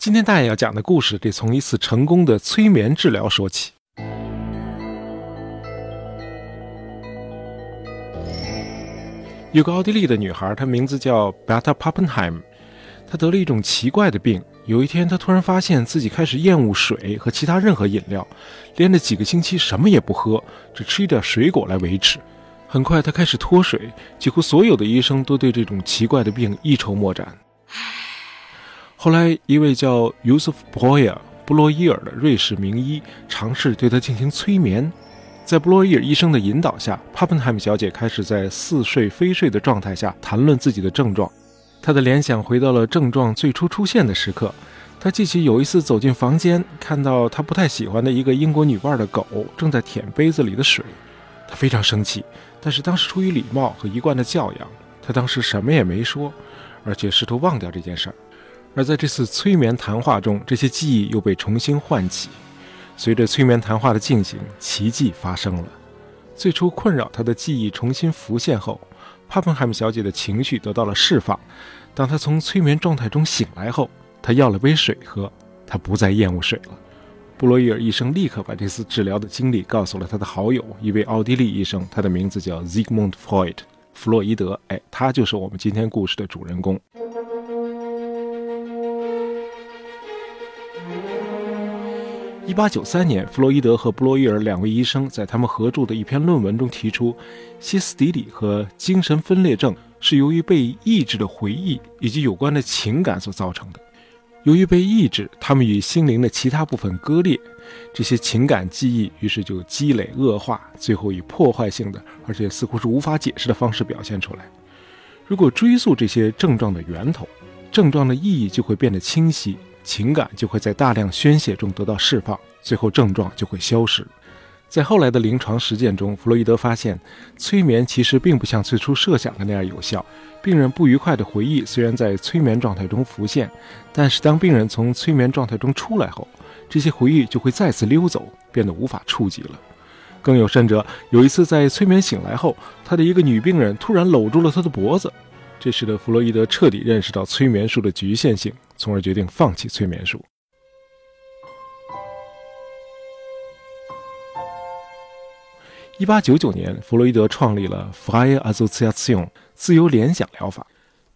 今天大爷要讲的故事得从一次成功的催眠治疗说起。有个奥地利的女孩，她名字叫 Beta Pappenheim，她得了一种奇怪的病。有一天，她突然发现自己开始厌恶水和其他任何饮料，连着几个星期什么也不喝，只吃一点水果来维持。很快，她开始脱水，几乎所有的医生都对这种奇怪的病一筹莫展。后来，一位叫 Yusuf Boyer 布洛伊尔的瑞士名医尝试对他进行催眠。在布洛伊尔医生的引导下，帕本海姆小姐开始在似睡非睡的状态下谈论自己的症状。她的联想回到了症状最初出现的时刻。她记起有一次走进房间，看到她不太喜欢的一个英国女伴的狗正在舔杯子里的水。她非常生气，但是当时出于礼貌和一贯的教养，她当时什么也没说，而且试图忘掉这件事儿。而在这次催眠谈话中，这些记忆又被重新唤起。随着催眠谈话的进行，奇迹发生了。最初困扰他的记忆重新浮现后，帕本海姆小姐的情绪得到了释放。当她从催眠状态中醒来后，她要了杯水喝，她不再厌恶水了。布洛伊尔医生立刻把这次治疗的经历告诉了他的好友，一位奥地利医生，他的名字叫 Zygmunt Freud，弗洛伊德。哎，他就是我们今天故事的主人公。一八九三年，弗洛伊德和布洛伊尔两位医生在他们合著的一篇论文中提出，歇斯底里和精神分裂症是由于被抑制的回忆以及有关的情感所造成的。由于被抑制，他们与心灵的其他部分割裂，这些情感记忆于是就积累恶化，最后以破坏性的，而且似乎是无法解释的方式表现出来。如果追溯这些症状的源头，症状的意义就会变得清晰。情感就会在大量宣泄中得到释放，最后症状就会消失。在后来的临床实践中，弗洛伊德发现，催眠其实并不像最初设想的那样有效。病人不愉快的回忆虽然在催眠状态中浮现，但是当病人从催眠状态中出来后，这些回忆就会再次溜走，变得无法触及了。更有甚者，有一次在催眠醒来后，他的一个女病人突然搂住了他的脖子。这使得弗洛伊德彻底认识到催眠术的局限性，从而决定放弃催眠术。一八九九年，弗洛伊德创立了 Freie Assoziation 自由联想疗法。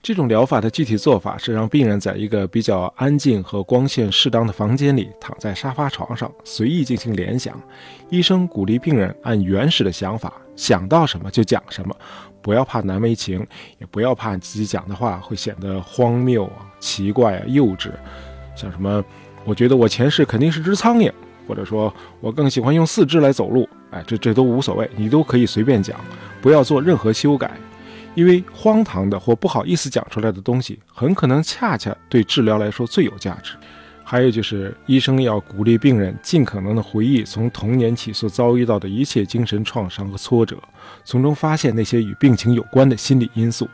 这种疗法的具体做法是让病人在一个比较安静和光线适当的房间里，躺在沙发床上，随意进行联想。医生鼓励病人按原始的想法，想到什么就讲什么。不要怕难为情，也不要怕自己讲的话会显得荒谬啊、奇怪啊、幼稚。像什么，我觉得我前世肯定是只苍蝇，或者说我更喜欢用四肢来走路。哎，这这都无所谓，你都可以随便讲，不要做任何修改。因为荒唐的或不好意思讲出来的东西，很可能恰恰对治疗来说最有价值。还有就是，医生要鼓励病人尽可能的回忆从童年起所遭遇到的一切精神创伤和挫折，从中发现那些与病情有关的心理因素。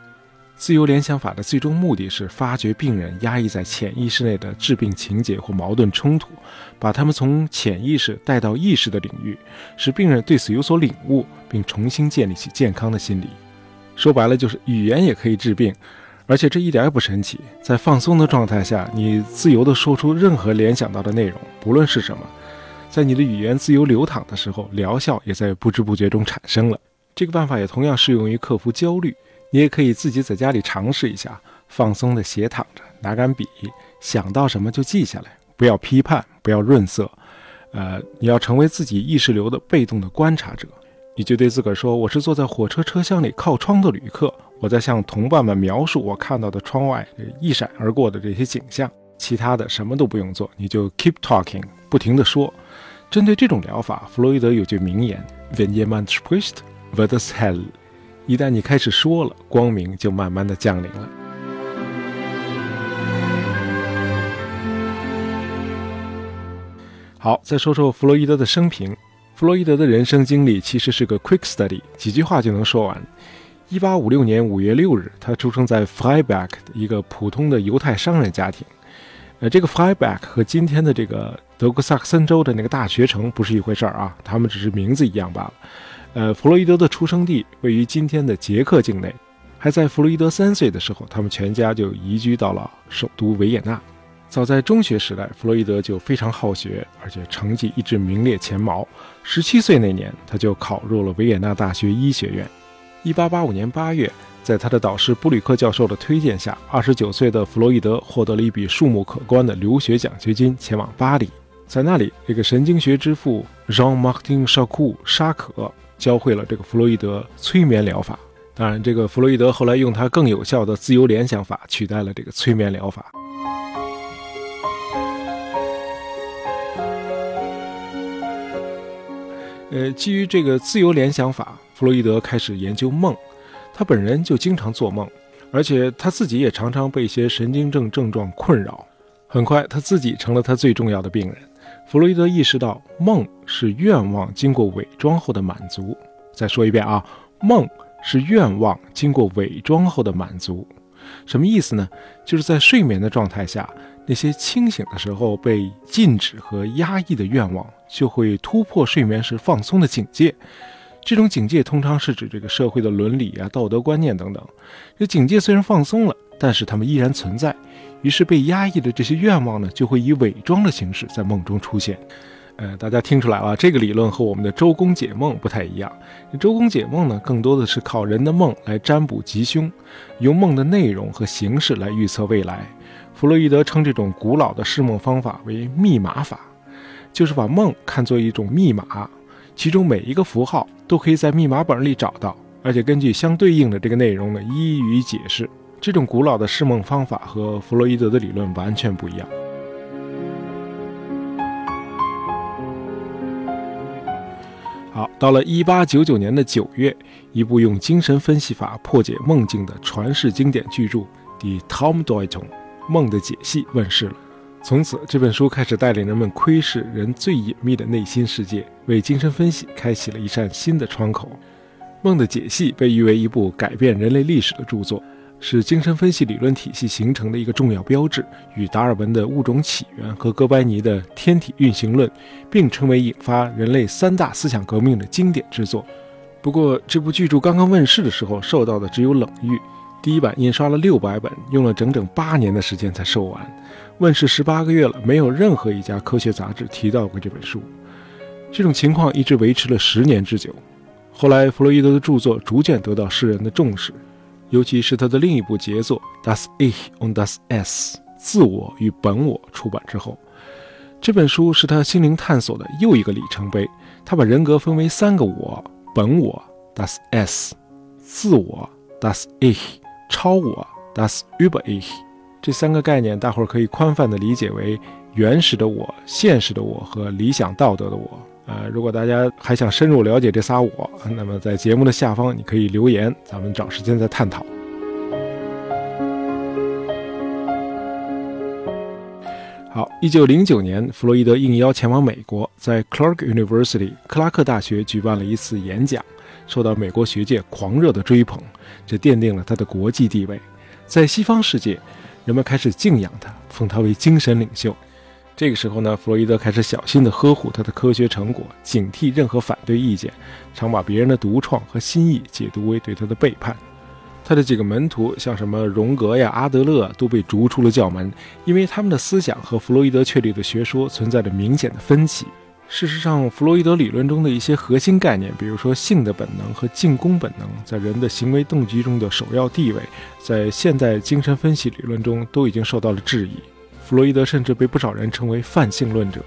自由联想法的最终目的是发掘病人压抑在潜意识内的致病情节或矛盾冲突，把他们从潜意识带到意识的领域，使病人对此有所领悟，并重新建立起健康的心理。说白了，就是语言也可以治病。而且这一点也不神奇，在放松的状态下，你自由地说出任何联想到的内容，不论是什么，在你的语言自由流淌的时候，疗效也在不知不觉中产生了。这个办法也同样适用于克服焦虑，你也可以自己在家里尝试一下，放松地斜躺着，拿杆笔，想到什么就记下来，不要批判，不要润色，呃，你要成为自己意识流的被动的观察者。你就对自个儿说：“我是坐在火车车厢里靠窗的旅客，我在向同伴们描述我看到的窗外一闪而过的这些景象。其他的什么都不用做，你就 keep talking，不停地说。针对这种疗法，弗洛伊德有句名言：Wenn jemand spricht, wird es hell。一旦你开始说了，光明就慢慢的降临了。好，再说说弗洛伊德的生平。”弗洛伊德的人生经历其实是个 quick study，几句话就能说完。一八五六年五月六日，他出生在 Freiberg 的一个普通的犹太商人家庭。呃，这个 Freiberg 和今天的这个德国萨克森州的那个大学城不是一回事儿啊，他们只是名字一样罢了。呃，弗洛伊德的出生地位于今天的捷克境内。还在弗洛伊德三岁的时候，他们全家就移居到了首都维也纳。早在中学时代，弗洛伊德就非常好学，而且成绩一直名列前茅。十七岁那年，他就考入了维也纳大学医学院。一八八五年八月，在他的导师布吕克教授的推荐下，二十九岁的弗洛伊德获得了一笔数目可观的留学奖学金，前往巴黎。在那里，这个神经学之父 Jean-Martin Charcot 沙可教会了这个弗洛伊德催眠疗法。当然，这个弗洛伊德后来用他更有效的自由联想法取代了这个催眠疗法。呃，基于这个自由联想法，弗洛伊德开始研究梦。他本人就经常做梦，而且他自己也常常被一些神经症症状困扰。很快，他自己成了他最重要的病人。弗洛伊德意识到，梦是愿望经过伪装后的满足。再说一遍啊，梦是愿望经过伪装后的满足。什么意思呢？就是在睡眠的状态下。那些清醒的时候被禁止和压抑的愿望，就会突破睡眠时放松的警戒。这种警戒通常是指这个社会的伦理啊、道德观念等等。这警戒虽然放松了，但是它们依然存在。于是被压抑的这些愿望呢，就会以伪装的形式在梦中出现。呃，大家听出来了，这个理论和我们的周公解梦不太一样。周公解梦呢，更多的是靠人的梦来占卜吉凶，用梦的内容和形式来预测未来。弗洛伊德称这种古老的释梦方法为密码法，就是把梦看作一种密码，其中每一个符号都可以在密码本里找到，而且根据相对应的这个内容呢，一一予以解释。这种古老的释梦方法和弗洛伊德的理论完全不一样。好，到了一八九九年的九月，一部用精神分析法破解梦境的传世经典巨著《The Tom Deutung》。梦的解析问世了，从此这本书开始带领人们窥视人最隐秘的内心世界，为精神分析开启了一扇新的窗口。梦的解析被誉为一部改变人类历史的著作，是精神分析理论体系形成的一个重要标志，与达尔文的物种起源和哥白尼的天体运行论并称为引发人类三大思想革命的经典之作。不过，这部巨著刚刚问世的时候，受到的只有冷遇。第一版印刷了六百本，用了整整八年的时间才售完。问世十八个月了，没有任何一家科学杂志提到过这本书。这种情况一直维持了十年之久。后来，弗洛伊德的著作逐渐得到世人的重视，尤其是他的另一部杰作《Das Ich und das Es》（自我与本我）出版之后，这本书是他心灵探索的又一个里程碑。他把人格分为三个我：本我 （Das Es）、自我 （Das Ich）。超我，das über ich，这三个概念，大伙儿可以宽泛的理解为原始的我、现实的我和理想道德的我。呃，如果大家还想深入了解这仨我，那么在节目的下方你可以留言，咱们找时间再探讨。好，一九零九年，弗洛伊德应邀前往美国，在 Clark University 克拉克大学举办了一次演讲。受到美国学界狂热的追捧，这奠定了他的国际地位。在西方世界，人们开始敬仰他，奉他为精神领袖。这个时候呢，弗洛伊德开始小心地呵护他的科学成果，警惕任何反对意见，常把别人的独创和新意解读为对他的背叛。他的几个门徒，像什么荣格呀、阿德勒，都被逐出了教门，因为他们的思想和弗洛伊德确立的学说存在着明显的分歧。事实上，弗洛伊德理论中的一些核心概念，比如说性的本能和进攻本能在人的行为动机中的首要地位，在现代精神分析理论中都已经受到了质疑。弗洛伊德甚至被不少人称为泛性论者。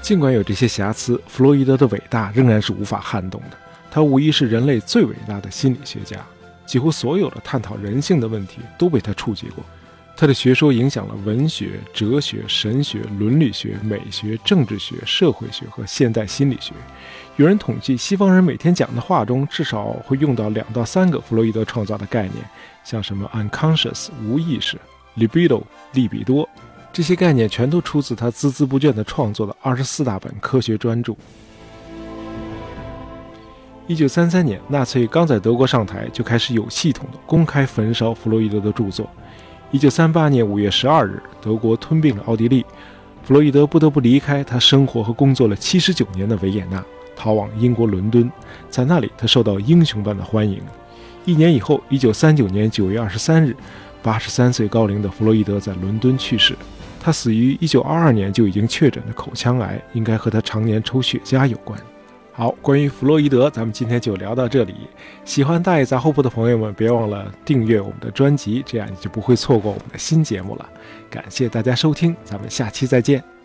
尽管有这些瑕疵，弗洛伊德的伟大仍然是无法撼动的。他无疑是人类最伟大的心理学家，几乎所有的探讨人性的问题都被他触及过。他的学说影响了文学、哲学、神学、伦理学、美学、政治学、社会学和现代心理学。有人统计，西方人每天讲的话中至少会用到两到三个弗洛伊德创造的概念，像什么 unconscious 无意识、libido 利比多，这些概念全都出自他孜孜不倦地创作的二十四大本科学专著。一九三三年，纳粹刚在德国上台，就开始有系统的公开焚烧弗洛伊德的著作。一九三八年五月十二日，德国吞并了奥地利，弗洛伊德不得不离开他生活和工作了七十九年的维也纳，逃往英国伦敦。在那里，他受到英雄般的欢迎。一年以后，一九三九年九月二十三日，八十三岁高龄的弗洛伊德在伦敦去世。他死于一九二二年就已经确诊的口腔癌，应该和他常年抽雪茄有关。好，关于弗洛伊德，咱们今天就聊到这里。喜欢大爷杂货铺的朋友们，别忘了订阅我们的专辑，这样你就不会错过我们的新节目了。感谢大家收听，咱们下期再见。